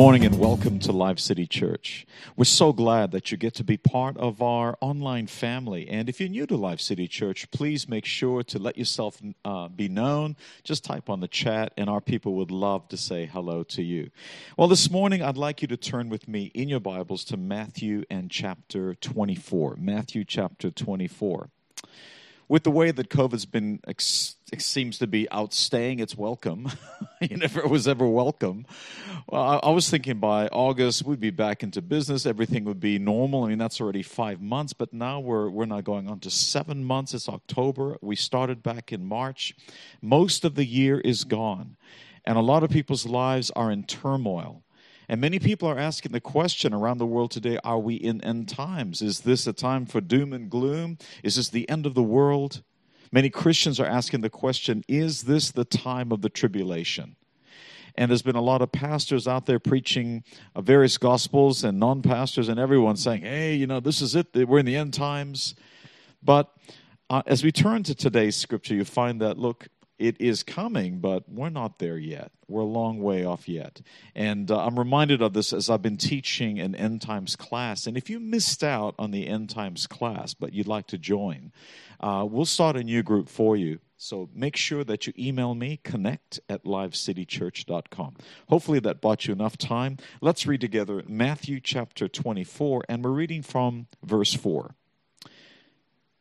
Morning and welcome to Live City Church. We're so glad that you get to be part of our online family. And if you're new to Live City Church, please make sure to let yourself uh, be known. Just type on the chat, and our people would love to say hello to you. Well, this morning, I'd like you to turn with me in your Bibles to Matthew and chapter 24. Matthew chapter 24 with the way that COVID's been ex- seems to be outstaying its welcome, you never was ever welcome. Well, I, I, was thinking by August we'd be back into business, everything would be normal. I mean that's already five months, but now we're we're not going on to seven months. It's October. We started back in March. Most of the year is gone, and a lot of people's lives are in turmoil. And many people are asking the question around the world today are we in end times? Is this a time for doom and gloom? Is this the end of the world? Many Christians are asking the question is this the time of the tribulation? And there's been a lot of pastors out there preaching uh, various gospels and non pastors and everyone saying, hey, you know, this is it. We're in the end times. But uh, as we turn to today's scripture, you find that, look, it is coming, but we're not there yet. We're a long way off yet. And uh, I'm reminded of this as I've been teaching an end times class. And if you missed out on the end times class, but you'd like to join, uh, we'll start a new group for you. So make sure that you email me, connect at livecitychurch.com. Hopefully that bought you enough time. Let's read together Matthew chapter 24, and we're reading from verse 4.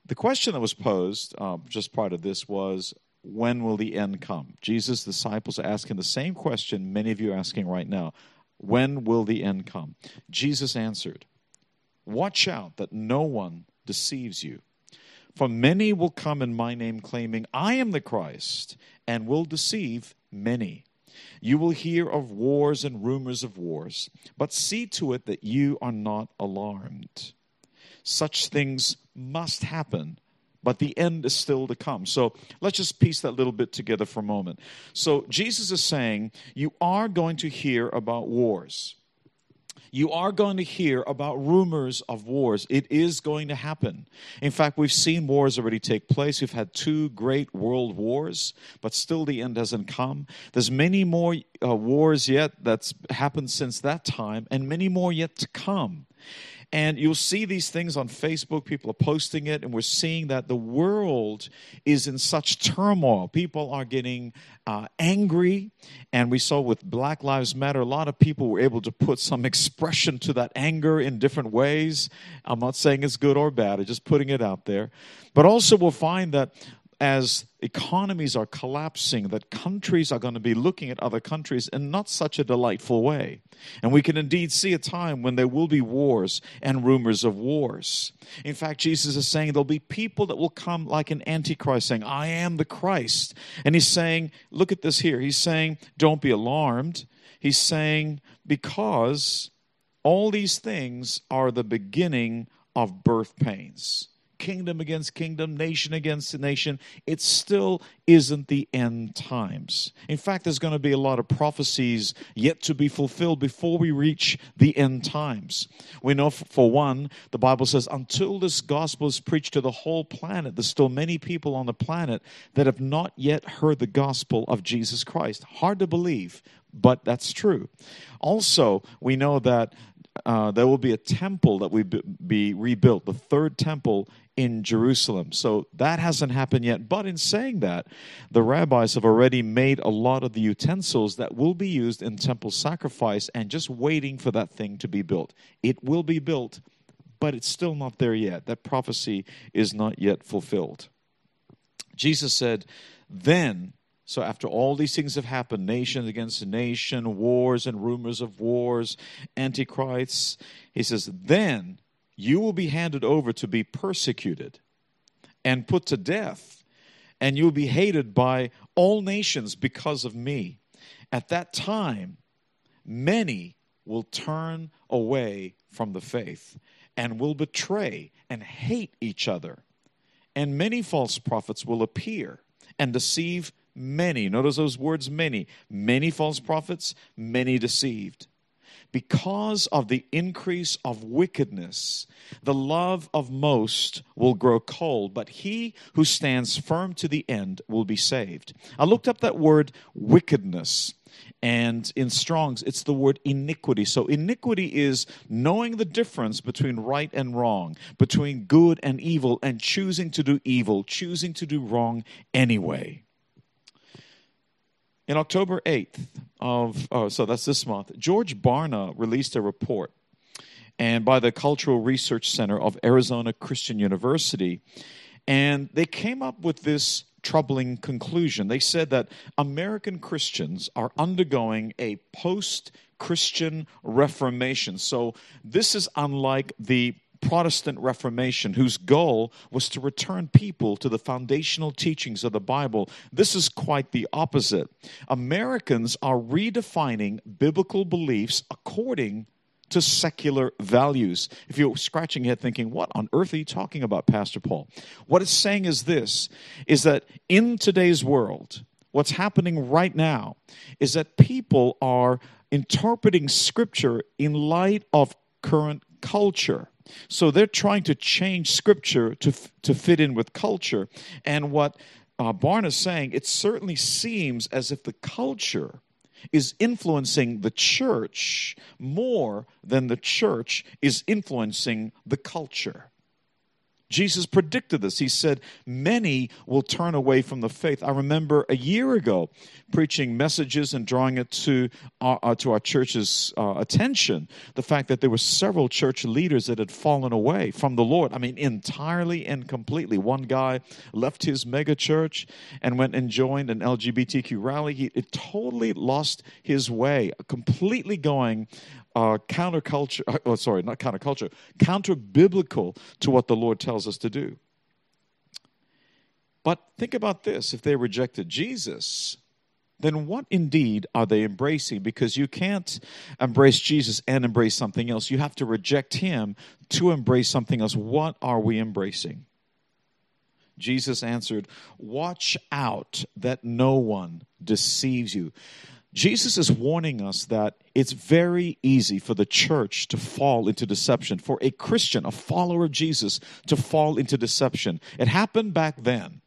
The question that was posed uh, just prior to this was when will the end come? Jesus' disciples are asking the same question many of you are asking right now. When will the end come? Jesus answered, Watch out that no one deceives you. For many will come in my name, claiming, I am the Christ, and will deceive many. You will hear of wars and rumors of wars, but see to it that you are not alarmed. Such things must happen but the end is still to come. So let's just piece that little bit together for a moment. So Jesus is saying, You are going to hear about wars. You are going to hear about rumors of wars. It is going to happen. In fact, we've seen wars already take place. We've had two great world wars, but still the end hasn't come. There's many more uh, wars yet that's happened since that time, and many more yet to come. And you'll see these things on Facebook. People are posting it, and we're seeing that the world is in such turmoil. People are getting uh, angry. And we saw with Black Lives Matter, a lot of people were able to put some expression to that anger in different ways. I'm not saying it's good or bad, I'm just putting it out there. But also, we'll find that as economies are collapsing, that countries are going to be looking at other countries in not such a delightful way. And we can indeed see a time when there will be wars and rumors of wars. In fact, Jesus is saying there'll be people that will come like an antichrist saying, I am the Christ. And he's saying, look at this here. He's saying, don't be alarmed. He's saying, because all these things are the beginning of birth pains kingdom against kingdom, nation against nation, it still isn't the end times. In fact, there's going to be a lot of prophecies yet to be fulfilled before we reach the end times. We know, for one, the Bible says, until this gospel is preached to the whole planet, there's still many people on the planet that have not yet heard the gospel of Jesus Christ. Hard to believe, but that's true. Also, we know that uh, there will be a temple that will be rebuilt, the third temple in Jerusalem. So that hasn't happened yet. But in saying that, the rabbis have already made a lot of the utensils that will be used in temple sacrifice and just waiting for that thing to be built. It will be built, but it's still not there yet. That prophecy is not yet fulfilled. Jesus said, Then so after all these things have happened, nation against nation, wars and rumors of wars, antichrists, he says, then you will be handed over to be persecuted and put to death, and you will be hated by all nations because of me. At that time, many will turn away from the faith and will betray and hate each other. And many false prophets will appear and deceive many. Notice those words many. Many false prophets, many deceived. Because of the increase of wickedness, the love of most will grow cold, but he who stands firm to the end will be saved. I looked up that word wickedness. And in Strong's, it's the word iniquity. So, iniquity is knowing the difference between right and wrong, between good and evil, and choosing to do evil, choosing to do wrong anyway. In October 8th of, oh, so that's this month, George Barna released a report and by the Cultural Research Center of Arizona Christian University. And they came up with this troubling conclusion. They said that American Christians are undergoing a post Christian Reformation. So this is unlike the Protestant Reformation, whose goal was to return people to the foundational teachings of the Bible. This is quite the opposite. Americans are redefining biblical beliefs according to secular values. If you're scratching your head thinking, what on earth are you talking about, Pastor Paul? What it's saying is this is that in today's world, what's happening right now is that people are interpreting scripture in light of current culture. So they're trying to change scripture to, to fit in with culture. And what uh, Barna is saying, it certainly seems as if the culture is influencing the church more than the church is influencing the culture. Jesus predicted this. He said, Many will turn away from the faith. I remember a year ago preaching messages and drawing it to our, uh, to our church's uh, attention the fact that there were several church leaders that had fallen away from the Lord. I mean, entirely and completely. One guy left his mega church and went and joined an LGBTQ rally. He totally lost his way, completely going uh, counterculture, uh, oh, sorry, not counterculture, counter biblical to what the Lord tells us to do. But think about this if they rejected Jesus, then what indeed are they embracing? Because you can't embrace Jesus and embrace something else. You have to reject him to embrace something else. What are we embracing? Jesus answered, Watch out that no one deceives you. Jesus is warning us that it's very easy for the church to fall into deception, for a Christian, a follower of Jesus, to fall into deception. It happened back then.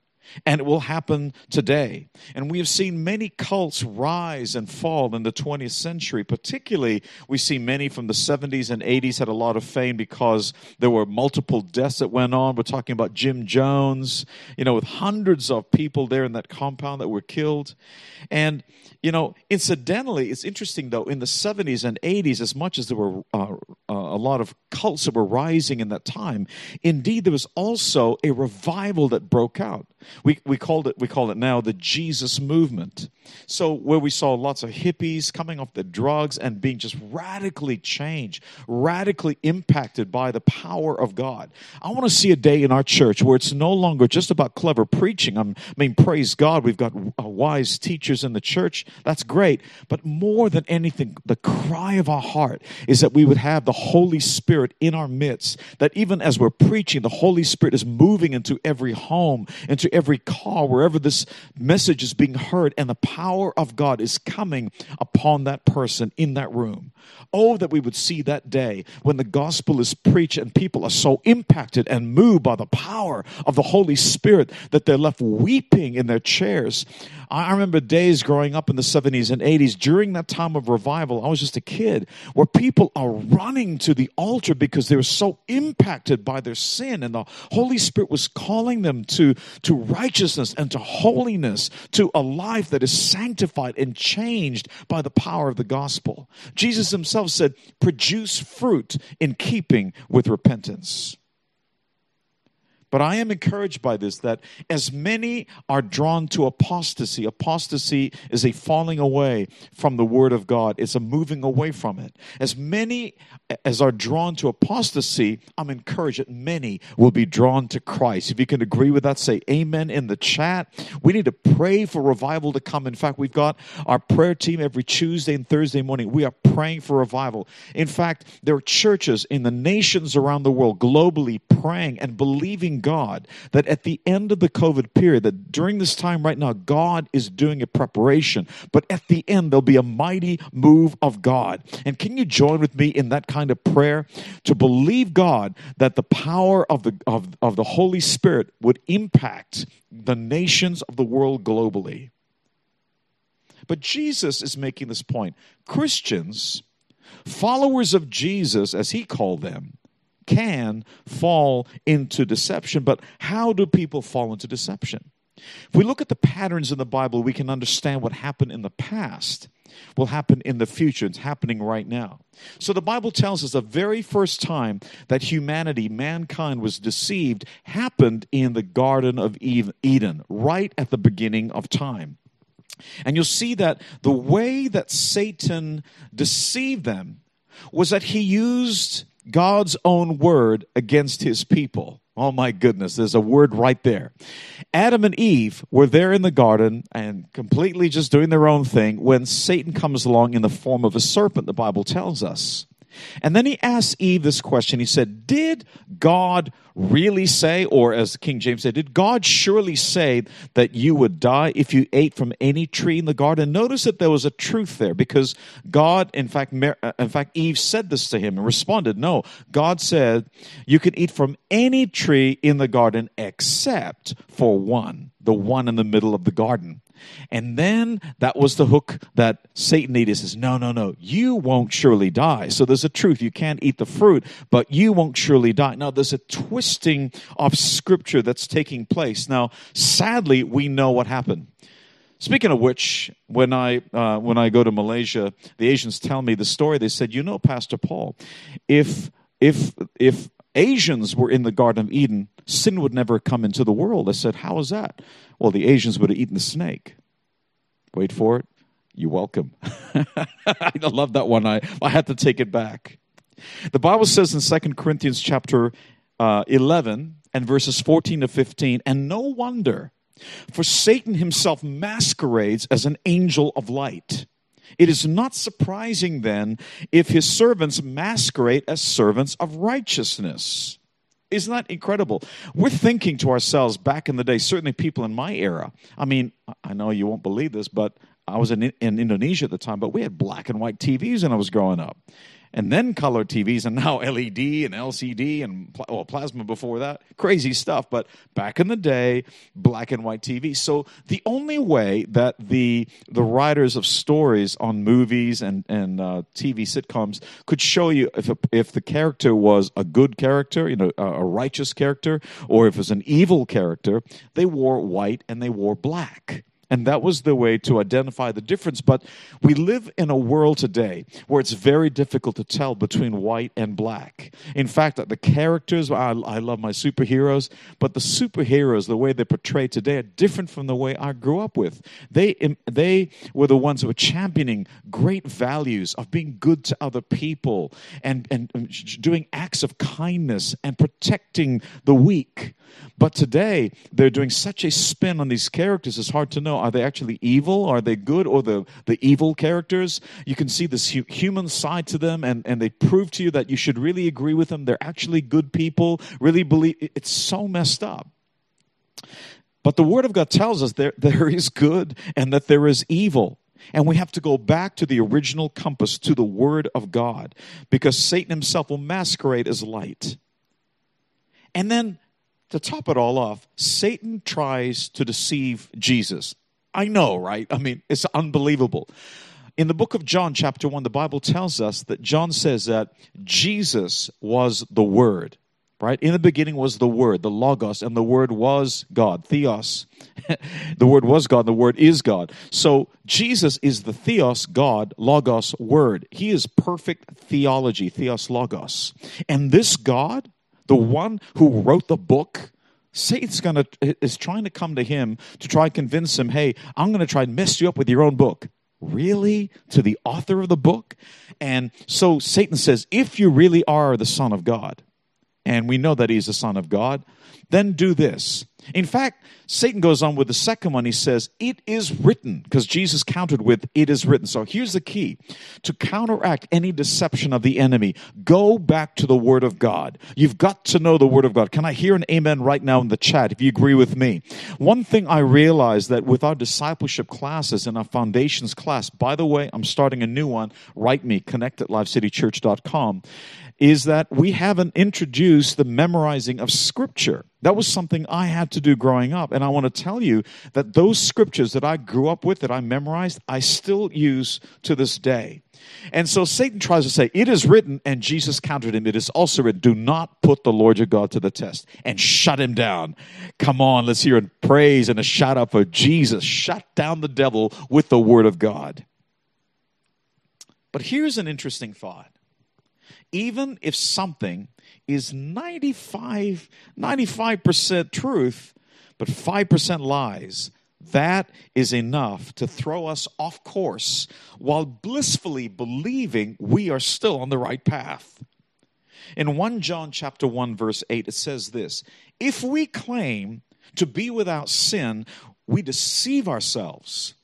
And it will happen today. And we have seen many cults rise and fall in the 20th century. Particularly, we see many from the 70s and 80s had a lot of fame because there were multiple deaths that went on. We're talking about Jim Jones, you know, with hundreds of people there in that compound that were killed. And you know, incidentally, it's interesting though, in the 70s and 80s, as much as there were uh, uh, a lot of cults that were rising in that time, indeed, there was also a revival that broke out. We, we, called it, we call it now the Jesus movement. So, where we saw lots of hippies coming off the drugs and being just radically changed, radically impacted by the power of God. I want to see a day in our church where it's no longer just about clever preaching. I mean, praise God, we've got uh, wise teachers in the church. That's great. But more than anything, the cry of our heart is that we would have the Holy Spirit in our midst, that even as we're preaching, the Holy Spirit is moving into every home, into every car, wherever this message is being heard, and the power of God is coming upon that person in that room. Oh, that we would see that day when the gospel is preached and people are so impacted and moved by the power of the Holy Spirit that they're left weeping in their chairs. I remember days growing up in the 70s and 80s during that time of revival. I was just a kid where people are running to the altar because they were so impacted by their sin and the Holy Spirit was calling them to, to righteousness and to holiness, to a life that is sanctified and changed by the power of the gospel. Jesus himself said, produce fruit in keeping with repentance. But I am encouraged by this that as many are drawn to apostasy, apostasy is a falling away from the Word of God, it's a moving away from it. As many as are drawn to apostasy, I'm encouraged that many will be drawn to Christ. If you can agree with that, say amen in the chat. We need to pray for revival to come. In fact, we've got our prayer team every Tuesday and Thursday morning. We are praying for revival. In fact, there are churches in the nations around the world globally praying and believing God that at the end of the COVID period, that during this time right now, God is doing a preparation. But at the end, there'll be a mighty move of God. And can you join with me in that kind of prayer to believe God that the power of the, of, of the Holy Spirit would impact the nations of the world globally? But Jesus is making this point. Christians, followers of Jesus, as he called them, can fall into deception. But how do people fall into deception? If we look at the patterns in the Bible, we can understand what happened in the past will happen in the future. It's happening right now. So the Bible tells us the very first time that humanity, mankind, was deceived happened in the Garden of Eden, right at the beginning of time. And you'll see that the way that Satan deceived them was that he used God's own word against his people. Oh my goodness, there's a word right there. Adam and Eve were there in the garden and completely just doing their own thing when Satan comes along in the form of a serpent, the Bible tells us. And then he asks Eve this question. He said, Did God really say, or as King James said, did God surely say that you would die if you ate from any tree in the garden? Notice that there was a truth there because God, in fact, uh, in fact, Eve said this to him and responded, No. God said, You can eat from any tree in the garden except for one, the one in the middle of the garden. And then that was the hook that Satan needed. He says, No, no, no, you won't surely die. So there's a truth. You can't eat the fruit, but you won't surely die. Now, there's a twisting of scripture that's taking place. Now, sadly, we know what happened. Speaking of which, when I uh, when I go to Malaysia, the Asians tell me the story. They said, "You know, Pastor Paul, if if if Asians were in the Garden of Eden, sin would never come into the world." I said, "How is that?" Well, the Asians would have eaten the snake. Wait for it. You're welcome. I love that one. I, I had to take it back. The Bible says in Second Corinthians chapter uh, 11 and verses 14 to 15, and no wonder, for Satan himself masquerades as an angel of light. It is not surprising then if his servants masquerade as servants of righteousness. Isn't that incredible? We're thinking to ourselves back in the day, certainly people in my era. I mean, I know you won't believe this, but I was in, in Indonesia at the time, but we had black and white TVs when I was growing up and then color TVs, and now LED and LCD and well, plasma before that. Crazy stuff. But back in the day, black and white TV. So the only way that the the writers of stories on movies and and uh, TV sitcoms could show you if a, if the character was a good character, you know, a, a righteous character, or if it was an evil character, they wore white and they wore black. And that was the way to identify the difference. But we live in a world today where it's very difficult to tell between white and black. In fact, the characters, I, I love my superheroes, but the superheroes, the way they're portrayed today, are different from the way I grew up with. They, they were the ones who were championing great values of being good to other people and, and doing acts of kindness and protecting the weak. But today, they're doing such a spin on these characters, it's hard to know are they actually evil? Are they good? Or the, the evil characters? You can see this hu- human side to them, and, and they prove to you that you should really agree with them. They're actually good people, really believe. It's so messed up. But the Word of God tells us there, there is good and that there is evil. And we have to go back to the original compass, to the Word of God, because Satan himself will masquerade as light. And then to top it all off, Satan tries to deceive Jesus. I know, right? I mean, it's unbelievable. In the book of John, chapter 1, the Bible tells us that John says that Jesus was the Word, right? In the beginning was the Word, the Logos, and the Word was God, Theos. the Word was God, the Word is God. So Jesus is the Theos, God, Logos, Word. He is perfect theology, Theos, Logos. And this God, the one who wrote the book, Satan's gonna is trying to come to him to try and convince him, hey, I'm gonna try and mess you up with your own book. Really? To the author of the book? And so Satan says, if you really are the Son of God, and we know that he's the Son of God, then do this. In fact, Satan goes on with the second one. He says, It is written, because Jesus countered with, It is written. So here's the key to counteract any deception of the enemy, go back to the Word of God. You've got to know the Word of God. Can I hear an amen right now in the chat if you agree with me? One thing I realized that with our discipleship classes and our foundations class, by the way, I'm starting a new one, write me, connect at livecitychurch.com is that we haven't introduced the memorizing of Scripture. That was something I had to do growing up. And I want to tell you that those scriptures that I grew up with, that I memorized, I still use to this day. And so Satan tries to say, It is written, and Jesus countered him, It is also written, do not put the Lord your God to the test and shut him down. Come on, let's hear a praise and a shout out for Jesus. Shut down the devil with the word of God. But here's an interesting thought. Even if something is 95, 95% truth, but 5% lies, that is enough to throw us off course while blissfully believing we are still on the right path. In 1 John chapter 1 verse 8 it says this, if we claim to be without sin, we deceive ourselves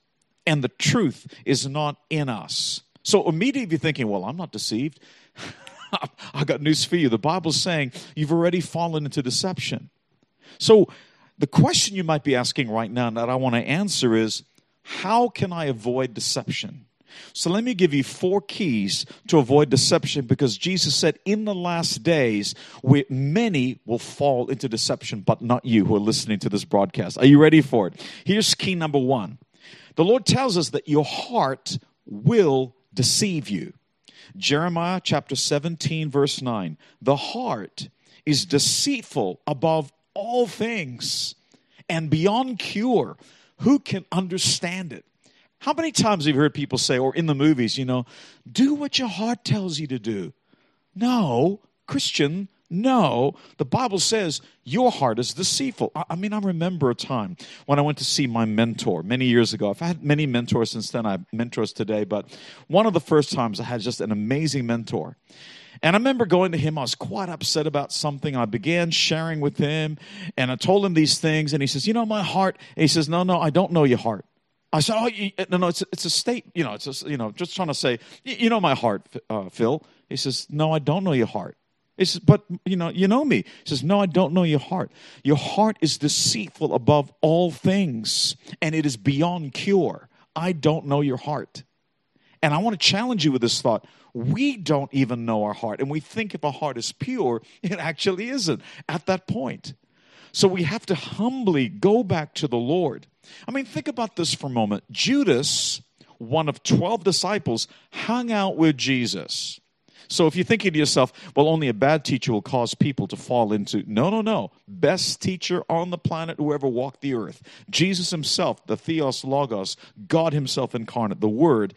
and the truth is not in us. So immediately you're thinking, well, I'm not deceived. I got news for you. The Bible's saying you've already fallen into deception. So the question you might be asking right now that I want to answer is how can I avoid deception? So let me give you four keys to avoid deception because Jesus said in the last days many will fall into deception, but not you who are listening to this broadcast. Are you ready for it? Here's key number one. The Lord tells us that your heart will deceive you. Jeremiah chapter 17, verse 9. The heart is deceitful above all things and beyond cure. Who can understand it? How many times have you heard people say, or in the movies, you know, do what your heart tells you to do? No, Christian, no, the Bible says your heart is deceitful. I, mean, I remember a time when I went to see my mentor many years ago. I've had many mentors since then. I have mentors today, but one of the first times I had just an amazing mentor. And I remember going to him, I was quite upset about something. I began sharing with him, and I told him these things, and he says, You know, my heart. And he says, No, no, I don't know your heart. I said, Oh, no, no, it's a, it's a state, you know, it's a, you know, just trying to say, You know my heart, uh, Phil. He says, No, I don't know your heart. But you know, you know me. He says, No, I don't know your heart. Your heart is deceitful above all things, and it is beyond cure. I don't know your heart. And I want to challenge you with this thought. We don't even know our heart. And we think if our heart is pure, it actually isn't at that point. So we have to humbly go back to the Lord. I mean, think about this for a moment. Judas, one of 12 disciples, hung out with Jesus. So if you're thinking to yourself, well, only a bad teacher will cause people to fall into. No, no, no. Best teacher on the planet who ever walked the earth. Jesus himself, the Theos Logos, God himself incarnate, the Word.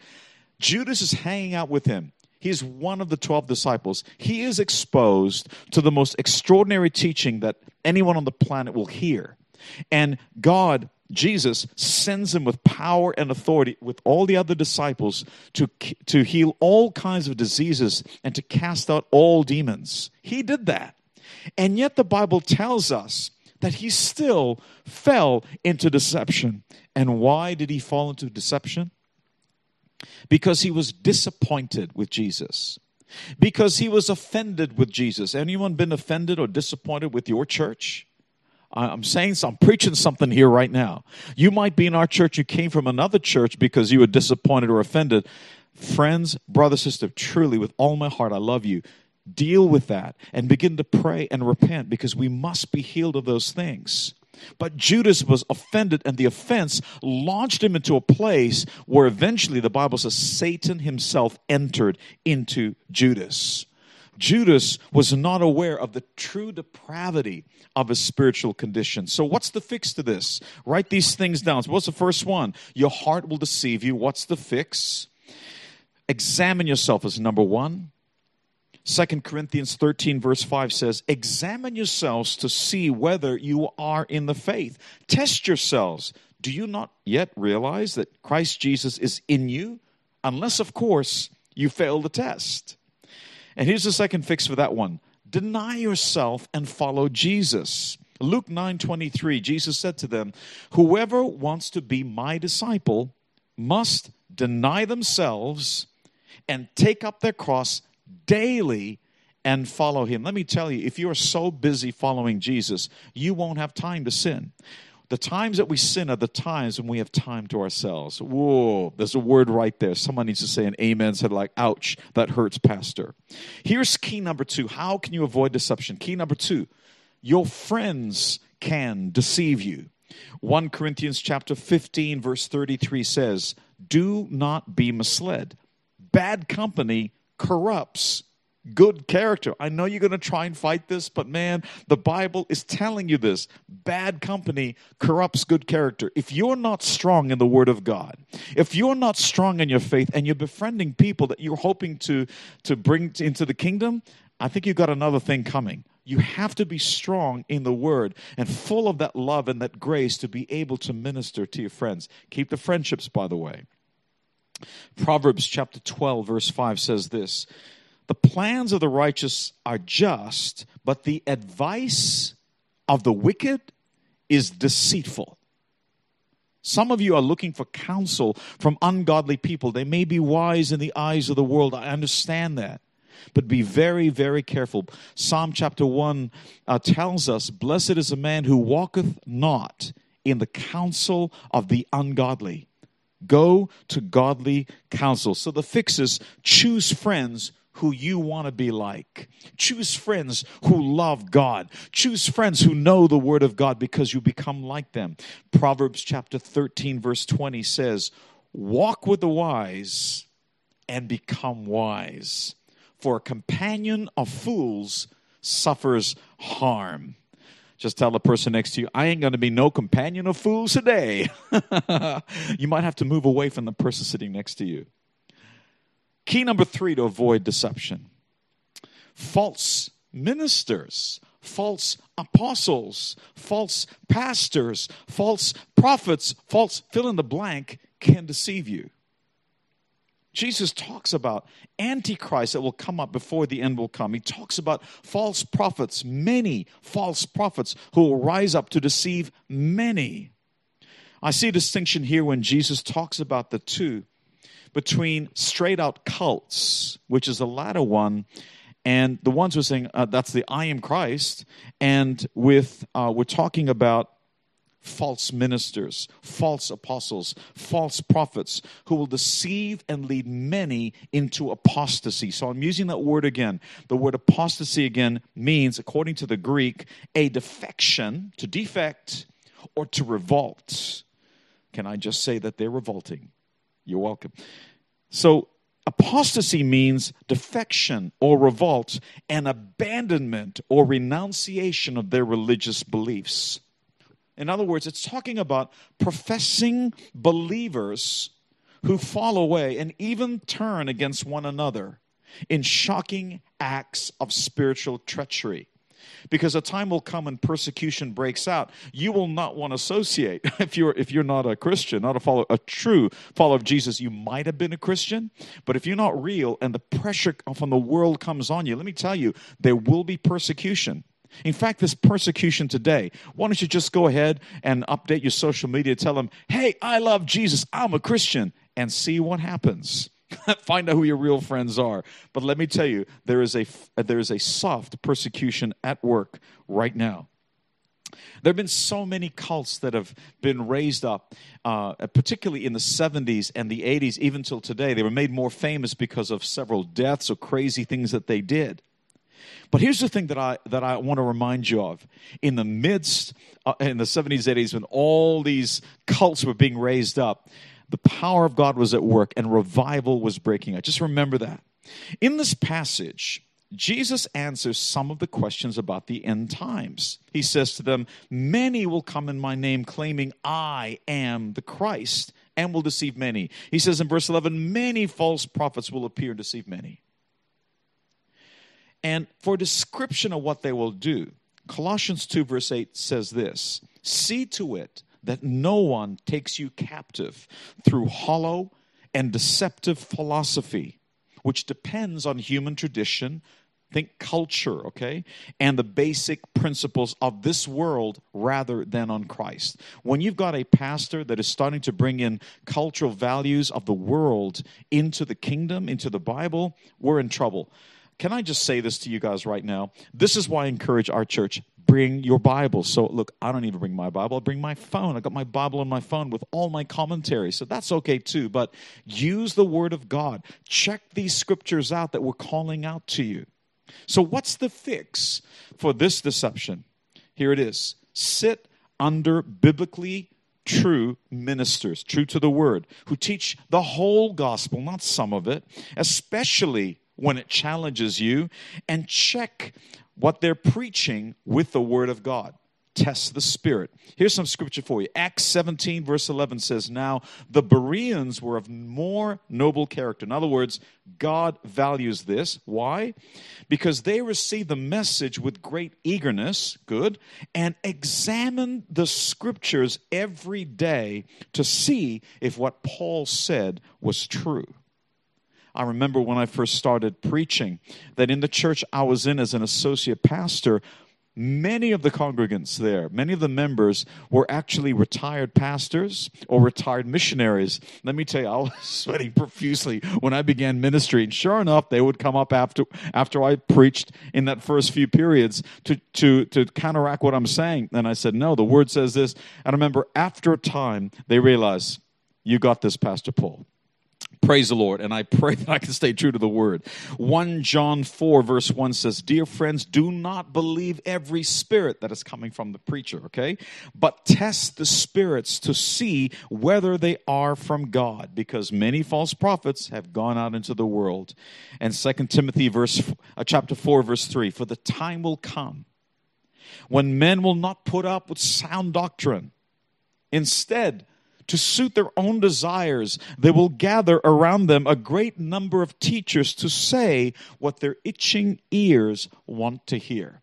Judas is hanging out with him. He's one of the 12 disciples. He is exposed to the most extraordinary teaching that anyone on the planet will hear. And God Jesus sends him with power and authority with all the other disciples to, to heal all kinds of diseases and to cast out all demons. He did that. And yet the Bible tells us that he still fell into deception. And why did he fall into deception? Because he was disappointed with Jesus. Because he was offended with Jesus. Anyone been offended or disappointed with your church? I'm saying, I'm preaching something here right now. You might be in our church, you came from another church because you were disappointed or offended. Friends, brother, sister, truly, with all my heart, I love you. Deal with that and begin to pray and repent because we must be healed of those things. But Judas was offended, and the offense launched him into a place where eventually the Bible says Satan himself entered into Judas. Judas was not aware of the true depravity of his spiritual condition. So, what's the fix to this? Write these things down. So what's the first one? Your heart will deceive you. What's the fix? Examine yourself as number one. Second Corinthians 13, verse 5 says, Examine yourselves to see whether you are in the faith. Test yourselves. Do you not yet realize that Christ Jesus is in you? Unless, of course, you fail the test. And here's the second fix for that one deny yourself and follow Jesus. Luke 9 23, Jesus said to them, Whoever wants to be my disciple must deny themselves and take up their cross daily and follow him. Let me tell you, if you are so busy following Jesus, you won't have time to sin. The times that we sin are the times when we have time to ourselves. Whoa, there's a word right there. Someone needs to say an amen, said like, ouch, that hurts, Pastor. Here's key number two. How can you avoid deception? Key number two, your friends can deceive you. 1 Corinthians chapter 15 verse 33 says, "Do not be misled. Bad company corrupts good character. I know you're going to try and fight this, but man, the Bible is telling you this. Bad company corrupts good character. If you're not strong in the Word of God, if you're not strong in your faith and you're befriending people that you're hoping to, to bring into the kingdom, I think you've got another thing coming. You have to be strong in the word and full of that love and that grace to be able to minister to your friends. Keep the friendships, by the way. Proverbs chapter 12, verse 5 says this The plans of the righteous are just, but the advice of the wicked is deceitful. Some of you are looking for counsel from ungodly people. They may be wise in the eyes of the world. I understand that. But be very, very careful. Psalm chapter 1 uh, tells us Blessed is a man who walketh not in the counsel of the ungodly. Go to godly counsel. So the fix is choose friends who you want to be like. Choose friends who love God. Choose friends who know the Word of God because you become like them. Proverbs chapter 13, verse 20 says, Walk with the wise and become wise for a companion of fools suffers harm. Just tell the person next to you, I ain't going to be no companion of fools today. you might have to move away from the person sitting next to you. Key number three to avoid deception false ministers, false apostles, false pastors, false prophets, false fill in the blank can deceive you. Jesus talks about antichrist that will come up before the end will come. He talks about false prophets, many false prophets who will rise up to deceive many. I see a distinction here when Jesus talks about the two between straight out cults, which is the latter one, and the ones who are saying uh, that's the I am Christ, and with uh, we're talking about false ministers, false apostles, false prophets who will deceive and lead many into apostasy. So I'm using that word again. The word apostasy again means, according to the Greek, a defection, to defect, or to revolt. Can I just say that they're revolting? You're welcome. So Apostasy means defection or revolt and abandonment or renunciation of their religious beliefs. In other words, it's talking about professing believers who fall away and even turn against one another in shocking acts of spiritual treachery. Because a time will come when persecution breaks out. You will not want to associate if you're if you're not a Christian, not a follower, a true follower of Jesus. You might have been a Christian, but if you're not real and the pressure from the world comes on you, let me tell you, there will be persecution. In fact, this persecution today, why don't you just go ahead and update your social media, tell them, hey, I love Jesus, I'm a Christian, and see what happens. Find out who your real friends are. But let me tell you, there is a, there is a soft persecution at work right now. There have been so many cults that have been raised up, uh, particularly in the 70s and the 80s, even till today. They were made more famous because of several deaths or crazy things that they did. But here's the thing that I that I want to remind you of: in the midst, uh, in the 70s, 80s, when all these cults were being raised up, the power of God was at work and revival was breaking out. Just remember that. In this passage, Jesus answers some of the questions about the end times. He says to them, Many will come in my name, claiming, I am the Christ, and will deceive many. He says in verse 11, Many false prophets will appear and deceive many. And for description of what they will do, Colossians 2, verse 8 says this See to it that no one takes you captive through hollow and deceptive philosophy, which depends on human tradition, think culture, okay, and the basic principles of this world rather than on Christ. When you've got a pastor that is starting to bring in cultural values of the world into the kingdom, into the Bible, we're in trouble. Can I just say this to you guys right now? This is why I encourage our church bring your Bible. So, look, I don't even bring my Bible. I bring my phone. I got my Bible on my phone with all my commentary. So that's okay too. But use the Word of God. Check these scriptures out that we're calling out to you. So, what's the fix for this deception? Here it is sit under biblically true ministers, true to the Word, who teach the whole gospel, not some of it, especially when it challenges you, and check what they're preaching with the Word of God. Test the Spirit. Here's some scripture for you. Acts 17, verse 11 says, Now the Bereans were of more noble character. In other words, God values this. Why? Because they received the message with great eagerness, good, and examined the scriptures every day to see if what Paul said was true. I remember when I first started preaching that in the church I was in as an associate pastor, many of the congregants there, many of the members were actually retired pastors or retired missionaries. Let me tell you, I was sweating profusely when I began ministry. And sure enough, they would come up after after I preached in that first few periods to to to counteract what I'm saying. And I said, No, the word says this. And I remember after a time they realized, You got this, Pastor Paul. Praise the Lord. And I pray that I can stay true to the word. 1 John 4, verse 1 says, Dear friends, do not believe every spirit that is coming from the preacher, okay? But test the spirits to see whether they are from God, because many false prophets have gone out into the world. And 2 Timothy verse uh, chapter 4, verse 3, For the time will come when men will not put up with sound doctrine. Instead, to suit their own desires, they will gather around them a great number of teachers to say what their itching ears want to hear.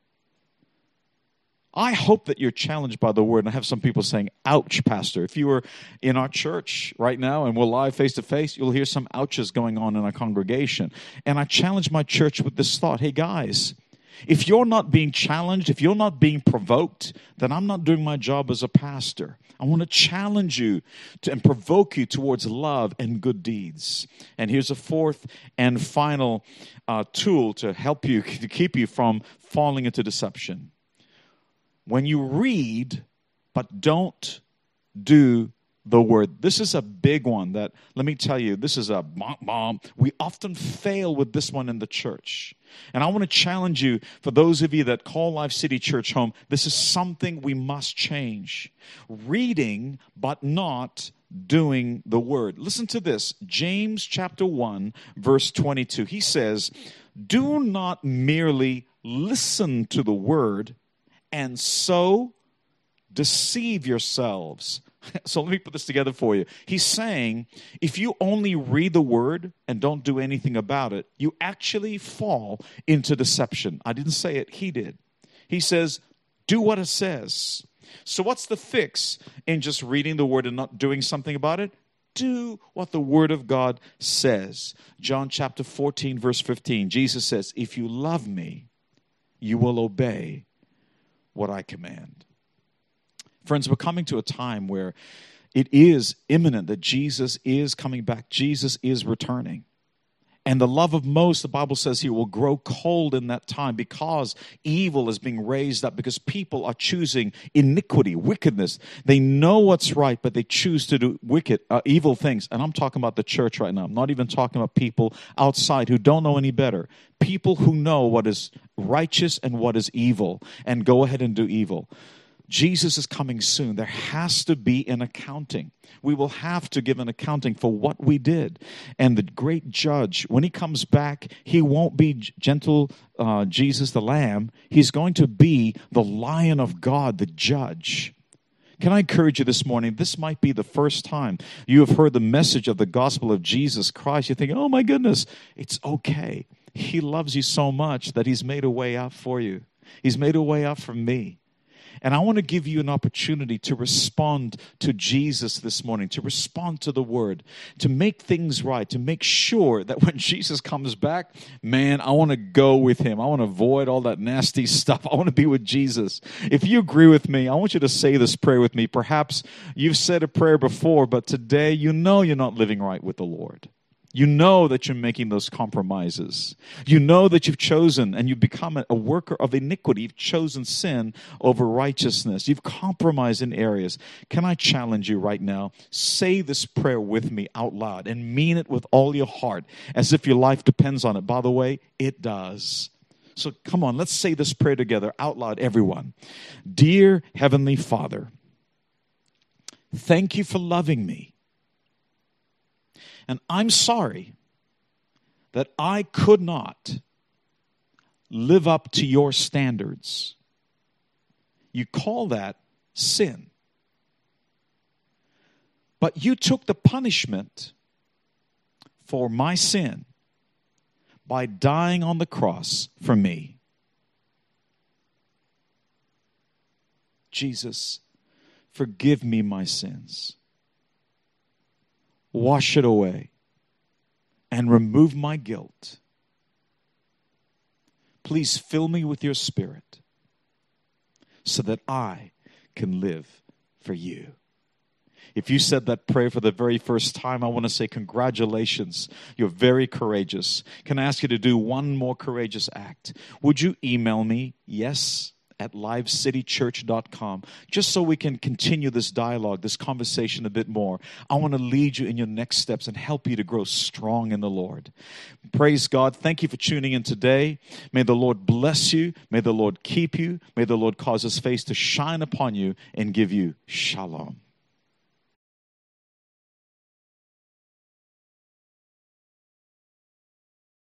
I hope that you're challenged by the word. And I have some people saying, ouch, Pastor. If you were in our church right now and we're live face to face, you'll hear some ouches going on in our congregation. And I challenge my church with this thought hey, guys, if you're not being challenged, if you're not being provoked, then I'm not doing my job as a pastor. I want to challenge you to, and provoke you towards love and good deeds. And here's a fourth and final uh, tool to help you, to keep you from falling into deception. When you read, but don't do the word. This is a big one that, let me tell you, this is a bomb, bomb. We often fail with this one in the church. And I want to challenge you, for those of you that call Live City Church home, this is something we must change. Reading, but not doing the word. Listen to this James chapter 1, verse 22. He says, Do not merely listen to the word and so deceive yourselves. So let me put this together for you. He's saying if you only read the word and don't do anything about it, you actually fall into deception. I didn't say it, he did. He says, do what it says. So, what's the fix in just reading the word and not doing something about it? Do what the word of God says. John chapter 14, verse 15, Jesus says, If you love me, you will obey what I command. Friends, we're coming to a time where it is imminent that Jesus is coming back, Jesus is returning. And the love of most, the Bible says here, will grow cold in that time because evil is being raised up, because people are choosing iniquity, wickedness. They know what's right, but they choose to do wicked, uh, evil things. And I'm talking about the church right now. I'm not even talking about people outside who don't know any better. People who know what is righteous and what is evil and go ahead and do evil. Jesus is coming soon. There has to be an accounting. We will have to give an accounting for what we did. And the great judge, when he comes back, he won't be gentle uh, Jesus the Lamb. He's going to be the Lion of God, the judge. Can I encourage you this morning? This might be the first time you have heard the message of the gospel of Jesus Christ. You think, oh my goodness, it's okay. He loves you so much that He's made a way out for you. He's made a way out for me. And I want to give you an opportunity to respond to Jesus this morning, to respond to the word, to make things right, to make sure that when Jesus comes back, man, I want to go with him. I want to avoid all that nasty stuff. I want to be with Jesus. If you agree with me, I want you to say this prayer with me. Perhaps you've said a prayer before, but today you know you're not living right with the Lord. You know that you're making those compromises. You know that you've chosen and you've become a worker of iniquity. You've chosen sin over righteousness. You've compromised in areas. Can I challenge you right now? Say this prayer with me out loud and mean it with all your heart as if your life depends on it. By the way, it does. So come on, let's say this prayer together out loud, everyone. Dear Heavenly Father, thank you for loving me and I'm sorry that I could not live up to your standards. You call that sin. But you took the punishment for my sin by dying on the cross for me. Jesus, forgive me my sins wash it away, and remove my guilt. Please fill me with your spirit so that I can live for you. If you said that prayer for the very first time, I want to say congratulations. You're very courageous. Can I ask you to do one more courageous act? Would you email me? Yes at livecitychurch.com, just so we can continue this dialogue, this conversation a bit more. I want to lead you in your next steps and help you to grow strong in the Lord. Praise God. Thank you for tuning in today. May the Lord bless you. May the Lord keep you. May the Lord cause his face to shine upon you and give you shalom.